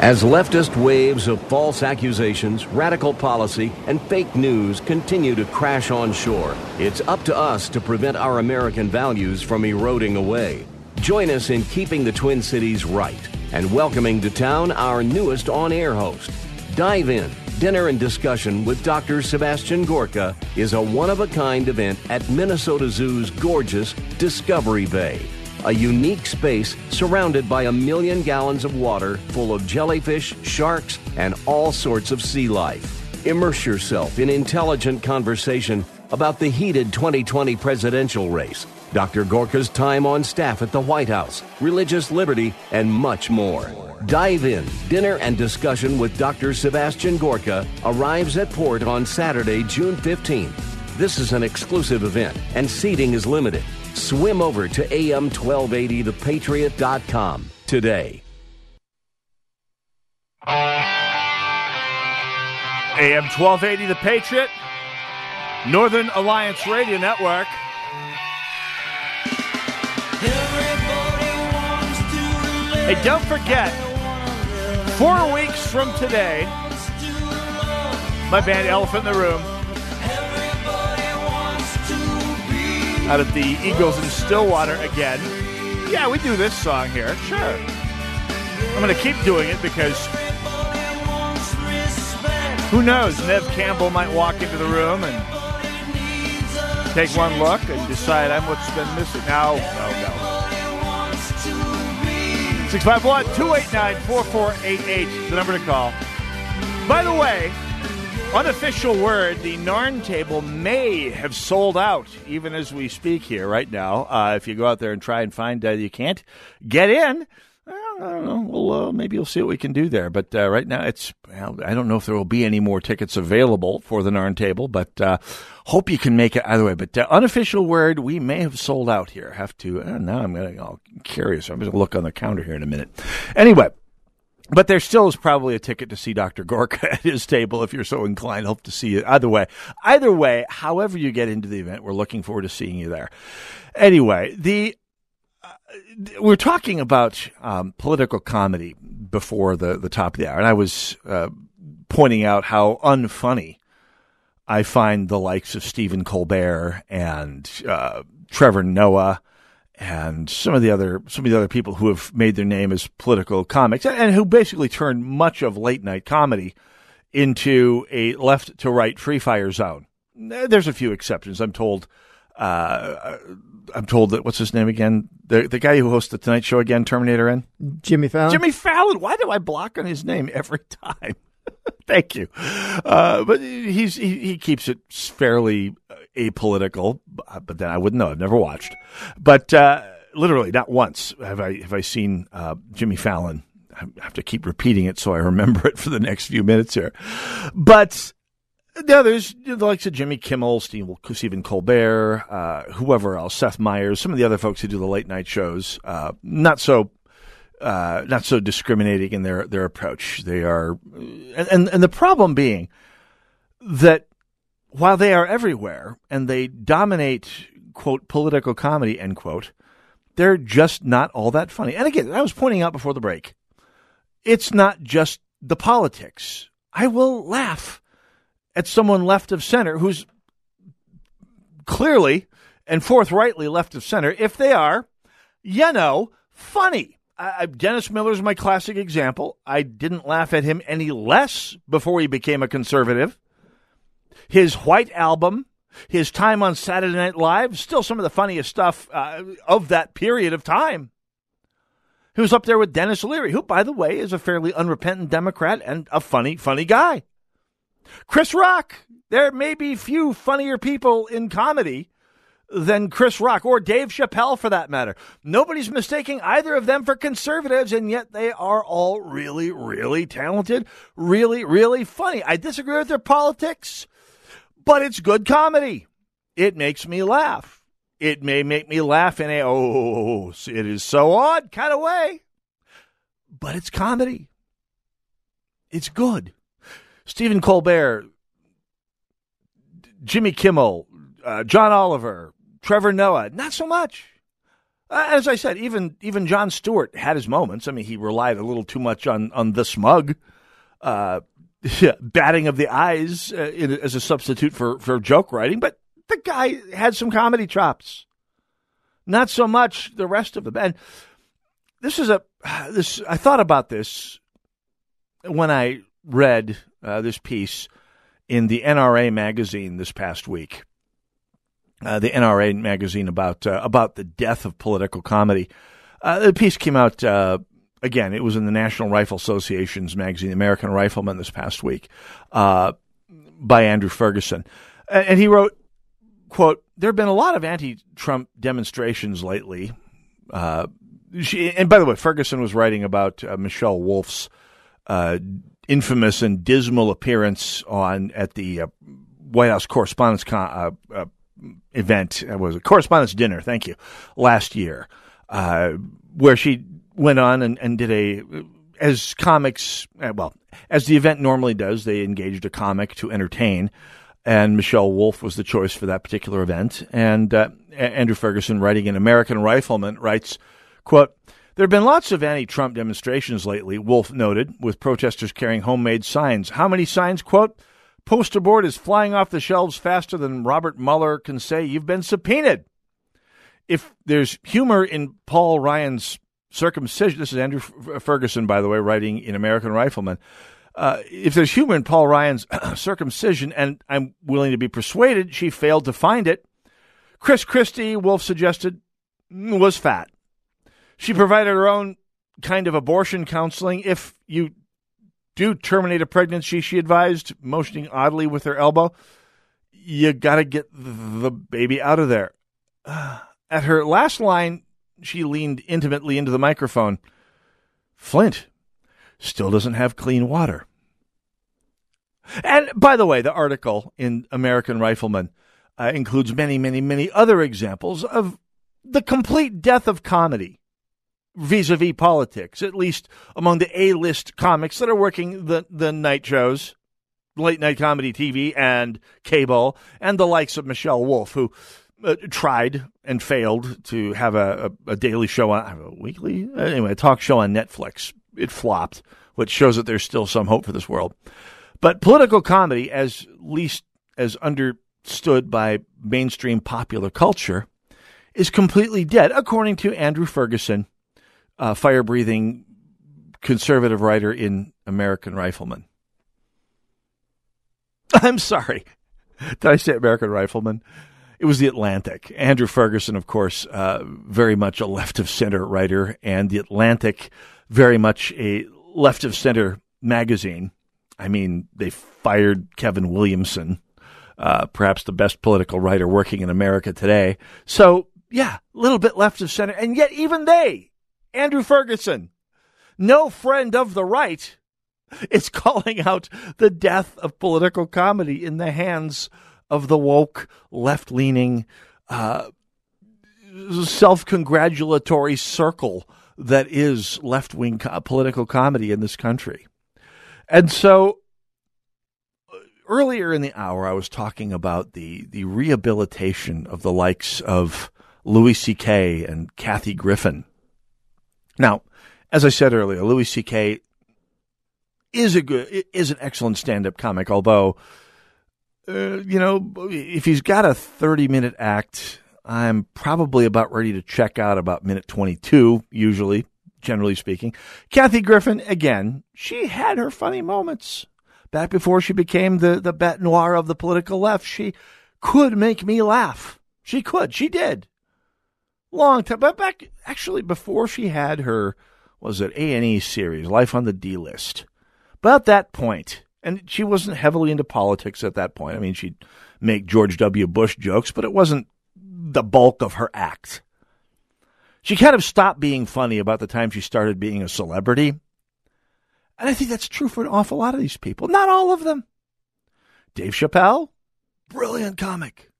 Speaker 1: As leftist waves of false accusations, radical policy, and fake news continue to crash on shore, it's up to us to prevent our American values from eroding away. Join us in keeping the Twin Cities right and welcoming to town our newest on air host. Dive in. Dinner and discussion with Dr. Sebastian Gorka is a one of a kind event at Minnesota Zoo's gorgeous Discovery Bay a unique space surrounded by a million gallons of water full of jellyfish, sharks, and all sorts of sea life. Immerse yourself in intelligent conversation about the heated 2020 presidential race, Dr. Gorka's time on staff at the White House, religious liberty, and much more. Dive in. Dinner and discussion with Dr. Sebastian Gorka arrives at port on Saturday, June 15th. This is an exclusive event, and seating is limited. Swim over to AM1280thepatriot.com today.
Speaker 5: AM 1280 The Patriot, Northern Alliance Radio Network. Hey, don't forget, four weeks from today, my band Elephant in the Room out of the Eagles in Stillwater again. Yeah, we do this song here. Sure. I'm going to keep doing it because who knows? Neve Campbell might walk into the room and take one look and decide I'm what's been missing. No, no, no. 651 289 4488, the number to call. By the way, Unofficial word, the Narn table may have sold out even as we speak here right now. Uh, if you go out there and try and find, uh, you can't get in. I don't know. We'll uh, maybe we'll see what we can do there. But uh, right now, it's well, I don't know if there will be any more tickets available for the Narn Table, but uh, hope you can make it either way. But uh, unofficial word, we may have sold out here. Have to uh, now. I'm gonna. I'm curious. I'm gonna look on the counter here in a minute. Anyway. But there still is probably a ticket to see Dr. Gorka [LAUGHS] at his table if you're so inclined. Hope to see you either way. Either way, however you get into the event, we're looking forward to seeing you there. Anyway, the uh, we're talking about um, political comedy before the, the top of the hour, and I was uh, pointing out how unfunny I find the likes of Stephen Colbert and uh, Trevor Noah and some of the other some of the other people who have made their name as political comics and who basically turned much of late night comedy into a left to right free fire zone. There's a few exceptions. I'm told. Uh, I'm told that what's his name again? The the guy who hosts the Tonight Show again, Terminator N.
Speaker 13: Jimmy Fallon.
Speaker 5: Jimmy Fallon. Why do I block on his name every time? [LAUGHS] Thank you. Uh, but he's he, he, keeps it fairly apolitical. But then I wouldn't know. I've never watched. But uh, literally, not once have I have I seen uh, Jimmy Fallon. I have to keep repeating it so I remember it for the next few minutes here. But the others, the likes of Jimmy Kimmel, Stephen Colbert, uh, whoever else, Seth Meyers, some of the other folks who do the late night shows, uh, not so uh, not so discriminating in their their approach. They are, and and the problem being that while they are everywhere and they dominate quote political comedy end quote, they're just not all that funny. And again, I was pointing out before the break, it's not just the politics. I will laugh at someone left of center who's clearly and forthrightly left of center if they are, you know, funny. I, Dennis Miller is my classic example. I didn't laugh at him any less before he became a conservative. His White Album, his time on Saturday Night Live, still some of the funniest stuff uh, of that period of time. He was up there with Denis Leary, who, by the way, is a fairly unrepentant Democrat and a funny, funny guy. Chris Rock. There may be few funnier people in comedy than Chris Rock or Dave Chappelle for that matter. Nobody's mistaking either of them for conservatives, and yet they are all really, really talented, really, really funny. I disagree with their politics, but it's good comedy. It makes me laugh. It may make me laugh in a, oh, it is so odd kind of way, but it's comedy. It's good. Stephen Colbert, Jimmy Kimmel, uh, John Oliver, Trevor Noah, not so much. Uh, as I said, even even Jon Stewart had his moments. I mean, he relied a little too much on on the smug, uh, batting of the eyes uh, in, as a substitute for for joke writing. But the guy had some comedy chops. Not so much the rest of them. And this is a [SIGHS] this. I thought about this when I read uh, this piece in the NRA magazine this past week uh, the NRA magazine about uh, about the death of political comedy. Uh, the piece came out uh, again. It was in the National Rifle Association's magazine, American Rifleman, this past week, uh, by Andrew Ferguson, and he wrote, "quote There have been a lot of anti-Trump demonstrations lately." Uh, she, and by the way, Ferguson was writing about Michelle Wolf's infamous and dismal appearance on at the White House Correspondents' Con- event. It was a correspondence dinner. Thank you. Last year, uh, where she went on and, and did a as comics. Uh, well, as the event normally does, they engaged a comic to entertain. And Michelle Wolf was the choice for that particular event. And uh, Andrew Ferguson, writing in American Rifleman, writes, "quote." There have been lots of anti Trump demonstrations lately, Wolf noted, with protesters carrying homemade signs. How many signs? Quote, Poster board is flying off the shelves faster than Robert Mueller can say you've been subpoenaed. If there's humor in Paul Ryan's circumcision, this is Andrew Ferguson, by the way, writing in American Rifleman. Uh, if there's humor in Paul Ryan's [CLEARS THROAT] circumcision, and I'm willing to be persuaded she failed to find it, Chris Christie, Wolf suggested, was fat. She provided her own kind of abortion counseling. If you do terminate a pregnancy, she advised, motioning oddly with her elbow. You got to get the baby out of there. [SIGHS] At her last line, she leaned intimately into the microphone. Flint still doesn't have clean water. And by the way, the article in American Rifleman uh, includes many, many, many other examples of the complete death of comedy vis a vis politics, at least among the A list comics that are working the, the night shows, late night comedy TV, and cable, and the likes of Michelle Wolf, who uh, tried and failed to have a, a, a daily show on a weekly, anyway, a talk show on Netflix. It flopped, which shows that there's still some hope for this world. But political comedy, as least as understood by mainstream popular culture, is completely dead, according to Andrew Ferguson, a fire breathing conservative writer in American Rifleman. [LAUGHS] I'm sorry. Did I say American Rifleman? It was the Atlantic. Andrew Ferguson, of course, uh, very much a left of center writer, and the Atlantic, very much a left of center magazine. I mean, they fired Kevin Williamson, uh, perhaps the best political writer working in America today. So, yeah, a little bit left of center. And yet, even they, Andrew Ferguson, no friend of the right, [LAUGHS] is calling out the death of political comedy in the hands of the woke, left leaning, uh, self congratulatory circle that is left wing co- political comedy in this country. And so earlier in the hour, I was talking about the, the rehabilitation of the likes of Louis C.K. and Kathy Griffin. Now, as I said earlier, Louis C.K. is a good, is an excellent stand-up comic. Although, uh, you know, if he's got a thirty-minute act, I'm probably about ready to check out about minute twenty-two. Usually, generally speaking, Kathy Griffin again, she had her funny moments back before she became the, the bête noire of the political left, she could make me laugh. She could. She did. Long time. But back, actually, before she had her, was it A&E series, Life on the D List. About that point, and she wasn't heavily into politics at that point. I mean, she'd make George W. Bush jokes, but it wasn't the bulk of her act. She kind of stopped being funny about the time she started being a celebrity. And I think that's true for an awful lot of these people. Not all of them. Dave Chappelle, brilliant comic.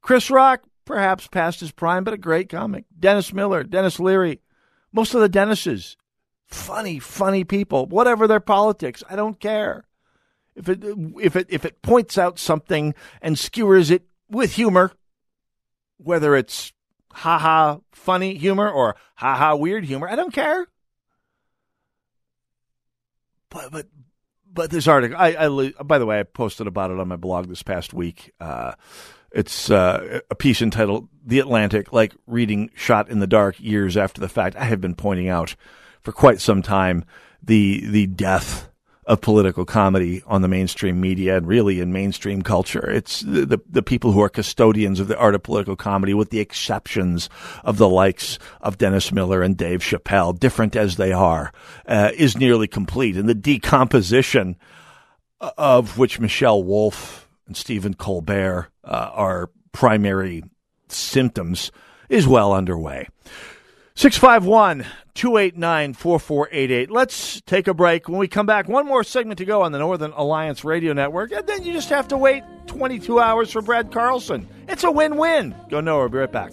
Speaker 5: Chris Rock, perhaps past his prime, but a great comic. Dennis Miller, Denis Leary, most of the Dennises, funny, funny people. Whatever their politics, I don't care. If it if it if it points out something and skewers it with humor, whether it's ha ha funny humor or ha ha weird humor, I don't care but but but this article, I, I by the way, I posted about it on my blog this past week. Uh, it's uh, a piece entitled "The Atlantic," like reading "Shot in the Dark" years after the fact. I have been pointing out for quite some time the the death of political comedy on the mainstream media and really in mainstream culture. It's the, the, the, people who are custodians of the art of political comedy, with the exceptions of the likes of Dennis Miller and Dave Chappelle, different as they are, uh, is nearly complete. And the decomposition of which Michelle Wolf and Stephen Colbert uh, are primary symptoms is well underway. 651 289 4488. Let's take a break. When we come back, one more segment to go on the Northern Alliance Radio Network, and then you just have to wait 22 hours for Brad Carlson. It's a win win. Go nowhere. Be right back.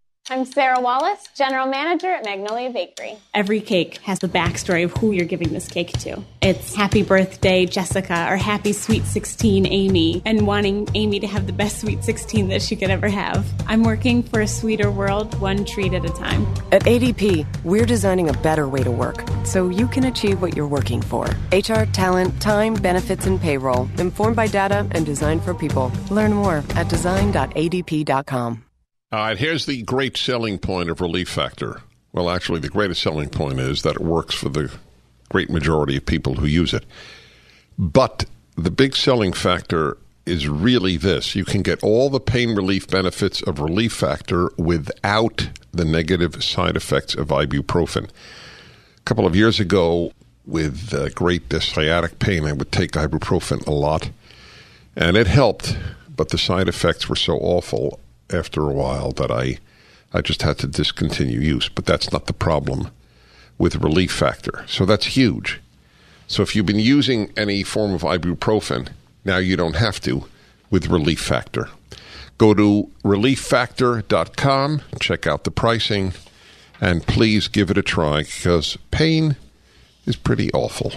Speaker 13: I'm Sarah Wallace, General Manager at Magnolia Bakery.
Speaker 14: Every cake has the backstory of who you're giving this cake to. It's happy birthday, Jessica, or happy sweet 16, Amy, and wanting Amy to have the best sweet 16 that she could ever have. I'm working for a sweeter world, one treat at a time.
Speaker 15: At ADP, we're designing a better way to work so you can achieve what you're working for. HR, talent, time, benefits, and payroll, informed by data and designed for people. Learn more at design.adp.com.
Speaker 16: All right, here's the great selling point of Relief Factor.
Speaker 17: Well, actually, the greatest selling point is that it works for the great majority of people who use it. But the big selling factor is really this you can get all the pain relief benefits of Relief Factor without the negative side effects of ibuprofen. A couple of years ago, with uh, great sciatic pain, I would take ibuprofen a lot, and it helped, but the side effects were so awful after a while that I, I just had to discontinue use. But that's not the problem with Relief Factor. So that's huge. So if you've been using any form of ibuprofen, now you don't have to with Relief Factor. Go to relieffactor.com, check out the pricing, and please give it a try because pain is pretty awful.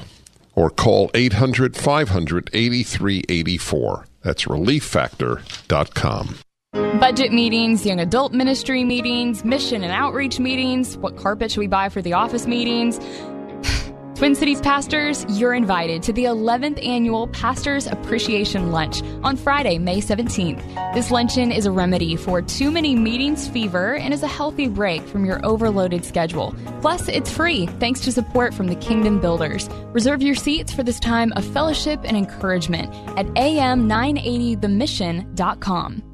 Speaker 17: Or call 800 500 8384. That's relieffactor.com.
Speaker 18: Budget meetings, young adult ministry meetings, mission and outreach meetings, what carpet should we buy for the office meetings? [SIGHS] Twin Cities pastors, you're invited to the 11th annual Pastors Appreciation Lunch on Friday, May 17th. This luncheon is a remedy for too many meetings fever and is a healthy break from your overloaded schedule. Plus, it's free thanks to support from the Kingdom Builders. Reserve your seats for this time of fellowship and encouragement at am980themission.com.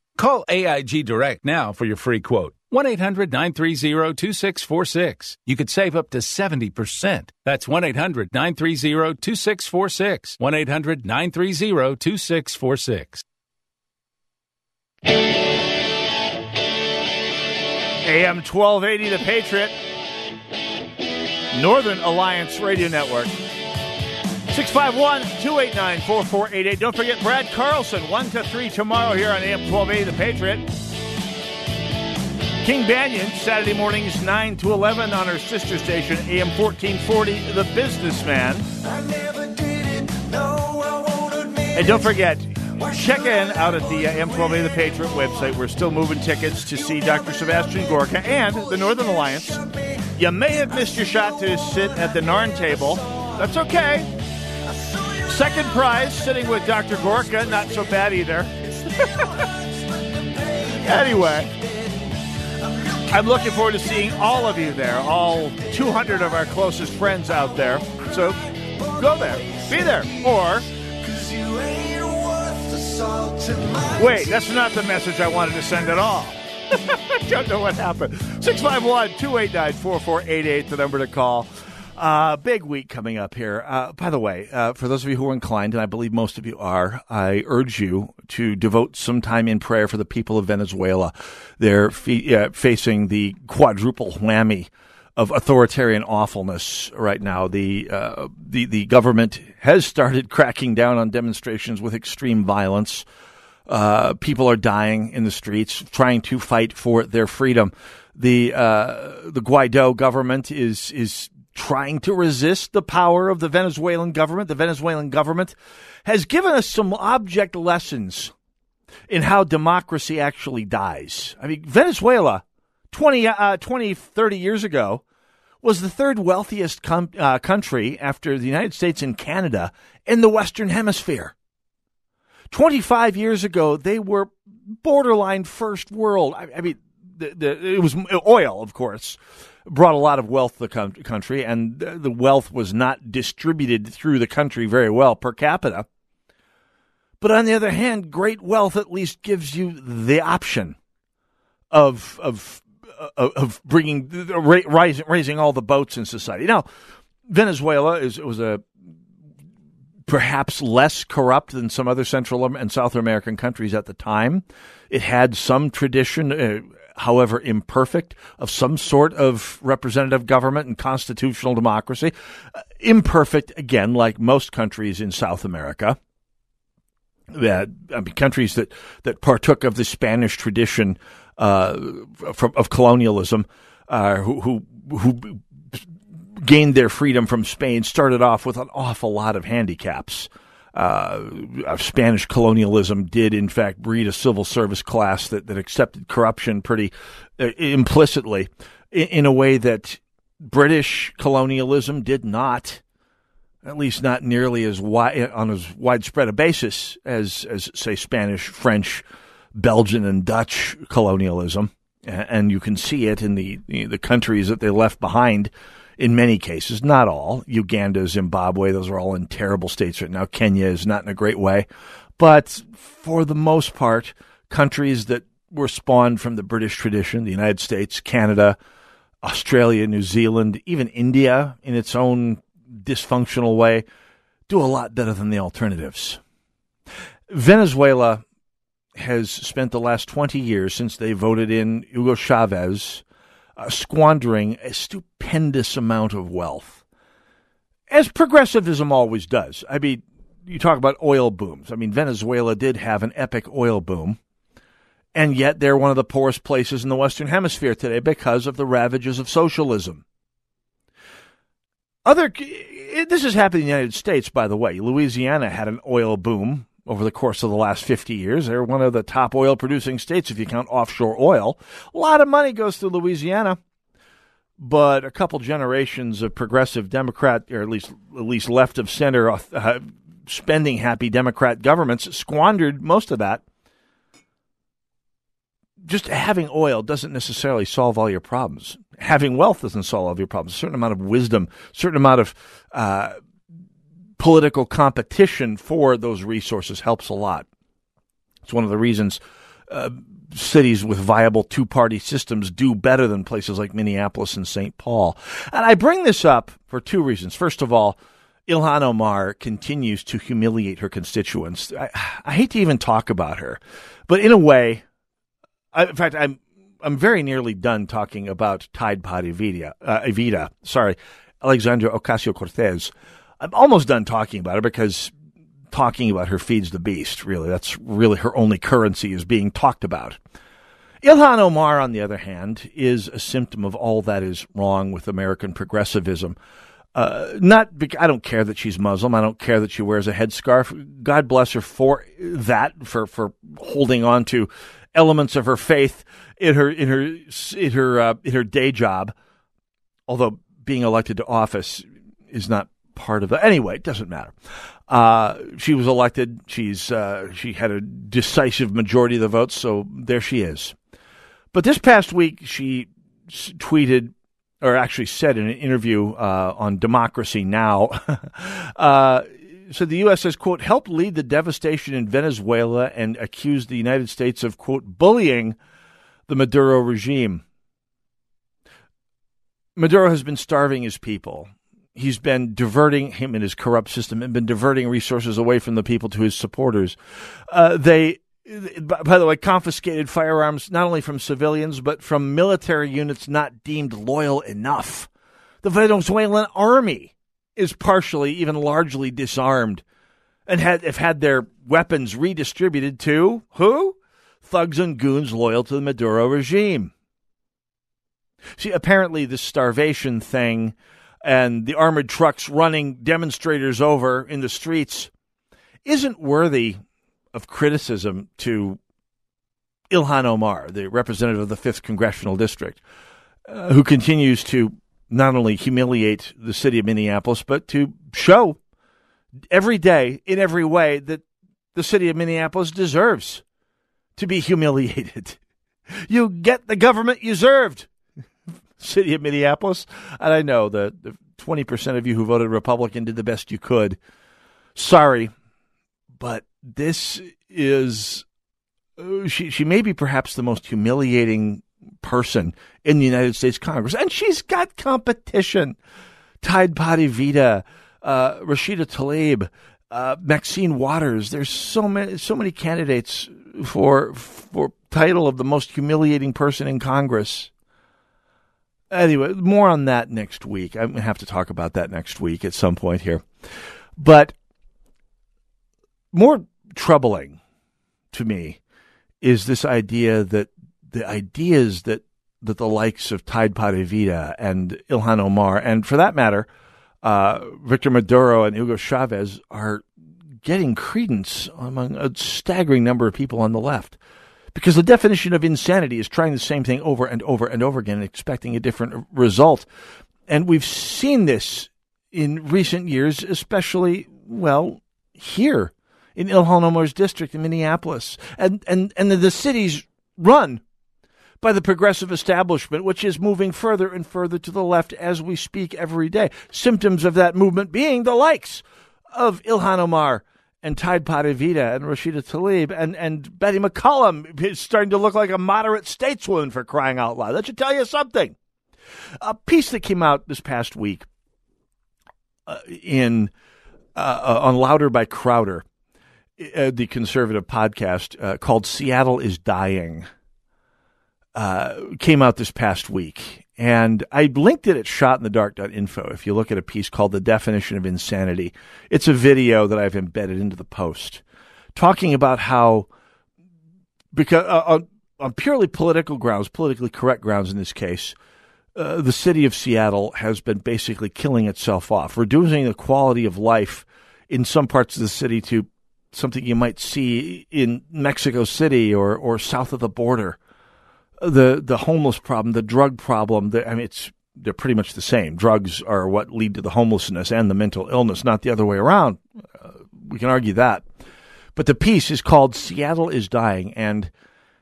Speaker 19: Call AIG Direct now for your free quote. 1 800 930 2646. You could save up to 70%. That's 1 800 930 2646. 1 800 930 2646.
Speaker 5: AM 1280, The Patriot. Northern Alliance Radio Network. 651 289 4488. Don't forget Brad Carlson, 1 to 3 tomorrow here on AM 12A, The Patriot. King Banaian, Saturday mornings 9 to 11 on our sister station, AM 1440, The Businessman. And don't forget, check in out at the uh, M12A The Patriot website. We're still moving tickets to see Dr. Sebastian Gorka and the Northern Alliance. You may have missed your shot to sit at the Narn table. That's okay. Second prize, sitting with Dr. Gorka, not so bad either. [LAUGHS] anyway, I'm looking forward to seeing all of you there, all 200 of our closest friends out there. So go there, be there, or Wait, that's not the message I wanted to send at all. [LAUGHS] Don't know what happened. 651 289 4488, the number to call. Uh, big week coming up here. Uh, by the way, uh, for those of you who are inclined, and I believe most of you are, I urge you to devote some time in prayer for the people of Venezuela. They're fe- facing the quadruple whammy of authoritarian awfulness right now. The uh, the the government has started cracking down on demonstrations with extreme violence. Uh, people are dying in the streets trying to fight for their freedom. The uh, the Guaido government is is trying to resist the power of the Venezuelan government. The Venezuelan government has given us some object lessons in how democracy actually dies. I mean, Venezuela 20, uh, 20 30 years ago was the third wealthiest com- uh, country after the United States and Canada in the Western Hemisphere. 25 years ago, they were borderline first world. I, I mean, the, the, it was oil, of course, brought a lot of wealth to the country, and the wealth was not distributed through the country very well per capita. But on the other hand, great wealth at least gives you the option of of of bringing raising, raising all the boats in society. Now, Venezuela is was a perhaps less corrupt than some other Central and South American countries at the time. It had some tradition, uh, however imperfect, of some sort of representative government and constitutional democracy. Uh, imperfect, again, like most countries in South America. That I mean, countries that, that partook of the Spanish tradition uh, from, of colonialism, uh, who, who who gained their freedom from Spain started off with an awful lot of handicaps. Uh, Spanish colonialism did, in fact, breed a civil service class that, that accepted corruption pretty uh, implicitly in, in, a way that British colonialism did not, at least not nearly as wide on as widespread a basis as, as say, Spanish, French, Belgian, and Dutch colonialism. And you can see it in the the countries that they left behind in many cases, not all. Uganda, Zimbabwe, those are all in terrible states right now. Kenya is not in a great way. But for the most part, countries that were spawned from the British tradition, the United States, Canada, Australia, New Zealand, even India in its own dysfunctional way, do a lot better than the alternatives. Venezuela has spent the last 20 years since they voted in Hugo Chavez uh, squandering a stupendous amount of wealth, as progressivism always does. I mean, you talk about oil booms. I mean, Venezuela did have an epic oil boom, and yet they're one of the poorest places in the Western Hemisphere today because of the ravages of socialism. Other, this has happened in the United States, by the way. Louisiana had an oil boom over the course of the last 50 years. They're one of the top oil producing states if you count offshore oil. A lot of money goes to Louisiana. But a couple generations of progressive Democrat, or at least at least left of center, uh, spending happy Democrat governments squandered most of that. Just having oil doesn't necessarily solve all your problems. Having wealth doesn't solve all your problems. A certain amount of wisdom, certain amount of uh, political competition for those resources helps a lot. It's one of the reasons uh, cities with viable two party systems do better than places like Minneapolis and St. Paul. And I bring this up for two reasons. First of all, Ilhan Omar continues to humiliate her constituents. I, I hate to even talk about her, but in a way, I, in fact, I'm I'm very nearly done talking about Tide Pod Evita. Uh, Evita, sorry, Alexandra Ocasio Cortez. I'm almost done talking about her because talking about her feeds the beast, really. That's really her only currency is being talked about. Ilhan Omar, on the other hand, is a symptom of all that is wrong with American progressivism. Uh, not, I don't care that she's Muslim. I don't care that she wears a headscarf. God bless her for that, for for holding on to elements of her faith in her in her in her uh, in her day job. Although being elected to office is not part of that. Anyway, it doesn't matter. Uh, she was elected. She's uh, she had a decisive majority of the votes, so there she is. But this past week, she tweeted, or actually said in an interview uh, on Democracy Now, [LAUGHS] uh, said the U.S. has quote helped lead the devastation in Venezuela and accused the United States of quote bullying the Maduro regime. Maduro has been starving his people he's been diverting him and his corrupt system and been diverting resources away from the people to his supporters. Uh, they, by the way, confiscated firearms not only from civilians but from military units not deemed loyal enough. The Venezuelan army is partially, even largely disarmed, and had have had their weapons redistributed to who? Thugs and goons loyal to the Maduro regime. See, apparently, this starvation thing and the armored trucks running demonstrators over in the streets isn't worthy of criticism to Ilhan Omar, the representative of the 5th Congressional District, uh, who continues to not only humiliate the city of Minneapolis, but to show every day, in every way, that the city of Minneapolis deserves to be humiliated. [LAUGHS] You get the government you served city of Minneapolis. And I know that the 20% of you who voted Republican did the best you could. Sorry, but this is uh, she she may be perhaps the most humiliating person in the United States Congress, and she's got competition. Tide Pod Evita, uh, Rashida Tlaib, uh, Maxine Waters. There's so many so many candidates for for title of the most humiliating person in Congress. Anyway, more on that next week. I'm gonna have to talk about that next week at some point here. But more troubling to me is this idea that the ideas that that the likes of Tide Pod Evita and Ilhan Omar, and for that matter, uh, Victor Maduro and Hugo Chavez are getting credence among a staggering number of people on the left. Because the definition of insanity is trying the same thing over and over and over again and expecting a different result. And we've seen this in recent years, especially, well, here in Ilhan Omar's district in Minneapolis. And, and, and the city's run by the progressive establishment, which is moving further and further to the left as we speak every day. Symptoms of that movement being the likes of Ilhan Omar and Tide Pod Evita and Rashida Tlaib and, and Betty McCollum is starting to look like a moderate stateswoman for crying out loud. That should tell you something. A piece that came out this past week uh, in uh, uh on Louder by Crowder, uh, the conservative podcast uh, called "Seattle is Dying." uh, came out this past week. And I linked it at shotinthedark.info. If you look at a piece called The Definition of Insanity, it's a video that I've embedded into the post talking about how, because uh, on, on, purely political grounds, politically correct grounds in this case, uh, the city of Seattle has been basically killing itself off, reducing the quality of life in some parts of the city to something you might see in Mexico City or, or south of the border the the homeless problem, the drug problem. The, I mean, it's they're pretty much the same. Drugs are what lead to the homelessness and the mental illness, not the other way around. Uh, we can argue that. But the piece is called "Seattle is Dying," and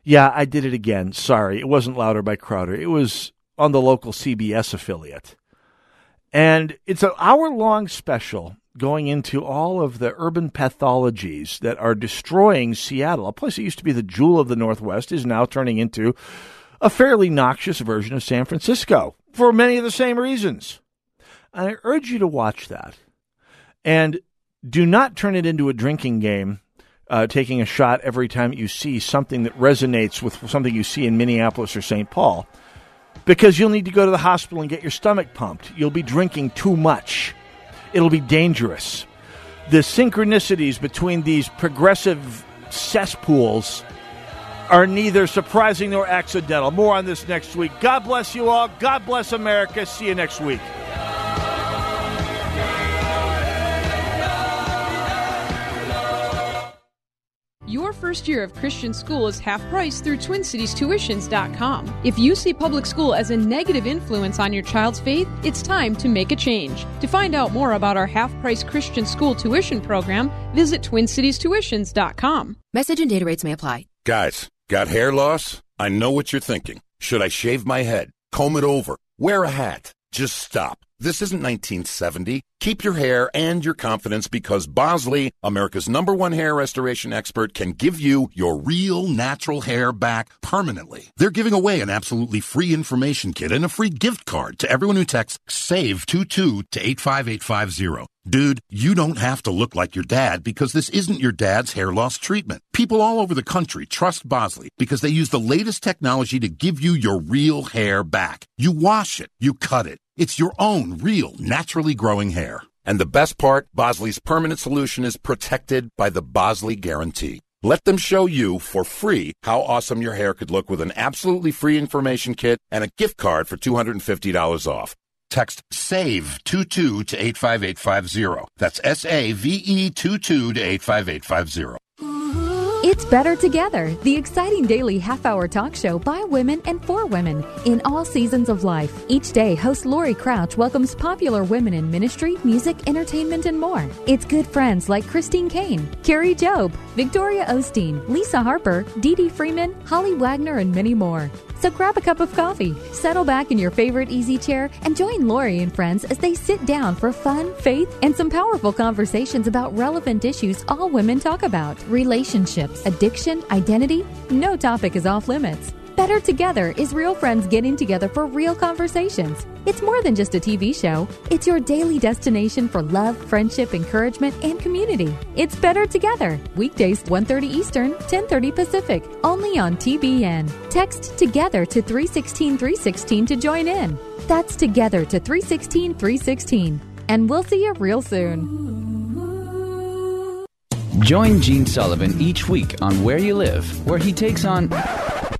Speaker 5: yeah, I did it again. Sorry, it wasn't louder by Crowder. It was on the local CBS affiliate, and it's an hour long special going into all of the urban pathologies that are destroying Seattle. A place that used to be the jewel of the Northwest is now turning into a fairly noxious version of San Francisco for many of the same reasons. And I urge you to watch that. And do not turn it into a drinking game, uh, taking a shot every time you see something that resonates with something you see in Minneapolis or St. Paul, because you'll need to go to the hospital and get your stomach pumped. You'll be drinking too much it'll be dangerous. The synchronicities between these progressive cesspools are neither surprising nor accidental. More on this next week. God bless you all. God bless America. See you next week.
Speaker 20: Your first year of Christian school is half price through TwinCitiesTuitions.com. If you see public school as a negative influence on your child's faith, it's time to make a change. To find out more about our half price Christian school tuition program, visit TwinCitiesTuitions.com.
Speaker 21: Message and data rates may apply.
Speaker 22: Guys, got hair loss? I know what you're thinking. Should I shave my head, comb it over, wear a hat? Just stop. This isn't 1970. Keep your hair and your confidence because Bosley, America's number one hair restoration expert, can give you your real natural hair back permanently. They're giving away an absolutely free information kit and a free gift card to everyone who texts SAVE22 to 85850. Dude, you don't have to look like your dad because this isn't your dad's hair loss treatment. People all over the country trust Bosley because they use the latest technology to give you your real hair back. You wash it, you cut it. It's your own real, naturally growing hair. And the best part, Bosley's permanent solution is protected by the Bosley Guarantee. Let them show you for free how awesome your hair could look with an absolutely free information kit and a gift card for $250 off. Text SAVE22 to 85850. That's S A V E 22 to 85850.
Speaker 23: It's Better Together, the exciting daily half hour talk show by women and for women in all seasons of life. Each day, host Laurie Crouch welcomes popular women in ministry, music, entertainment, and more. It's good friends like Christine Caine, Kari Jobe, Victoria Osteen, Lisa Harper, Dee Dee Freeman, Holly Wagner, and many more. So grab a cup of coffee, settle back in your favorite easy chair, and join Laurie and friends as they sit down for fun, faith, and some powerful conversations about relevant issues all women talk about relationships, addiction, identity. No topic is off limits. Better Together is real friends getting together for real conversations. It's more than just a TV show. It's your daily destination for love, friendship, encouragement, and community. It's Better Together. Weekdays 1:30 Eastern, 10:30 Pacific, only on TBN. Text Together to 316 316 to join in. That's Together to 316 316. And we'll see you real soon.
Speaker 12: Join Gene Sullivan each week on Where You Live, where he takes on.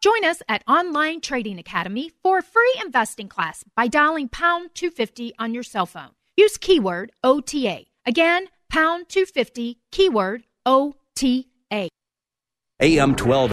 Speaker 8: Join us at Online Trading Academy for a free investing class by dialing pound 250 on your cell phone. Use keyword OTA. Again, pound 250, keyword OTA.
Speaker 24: AM 12.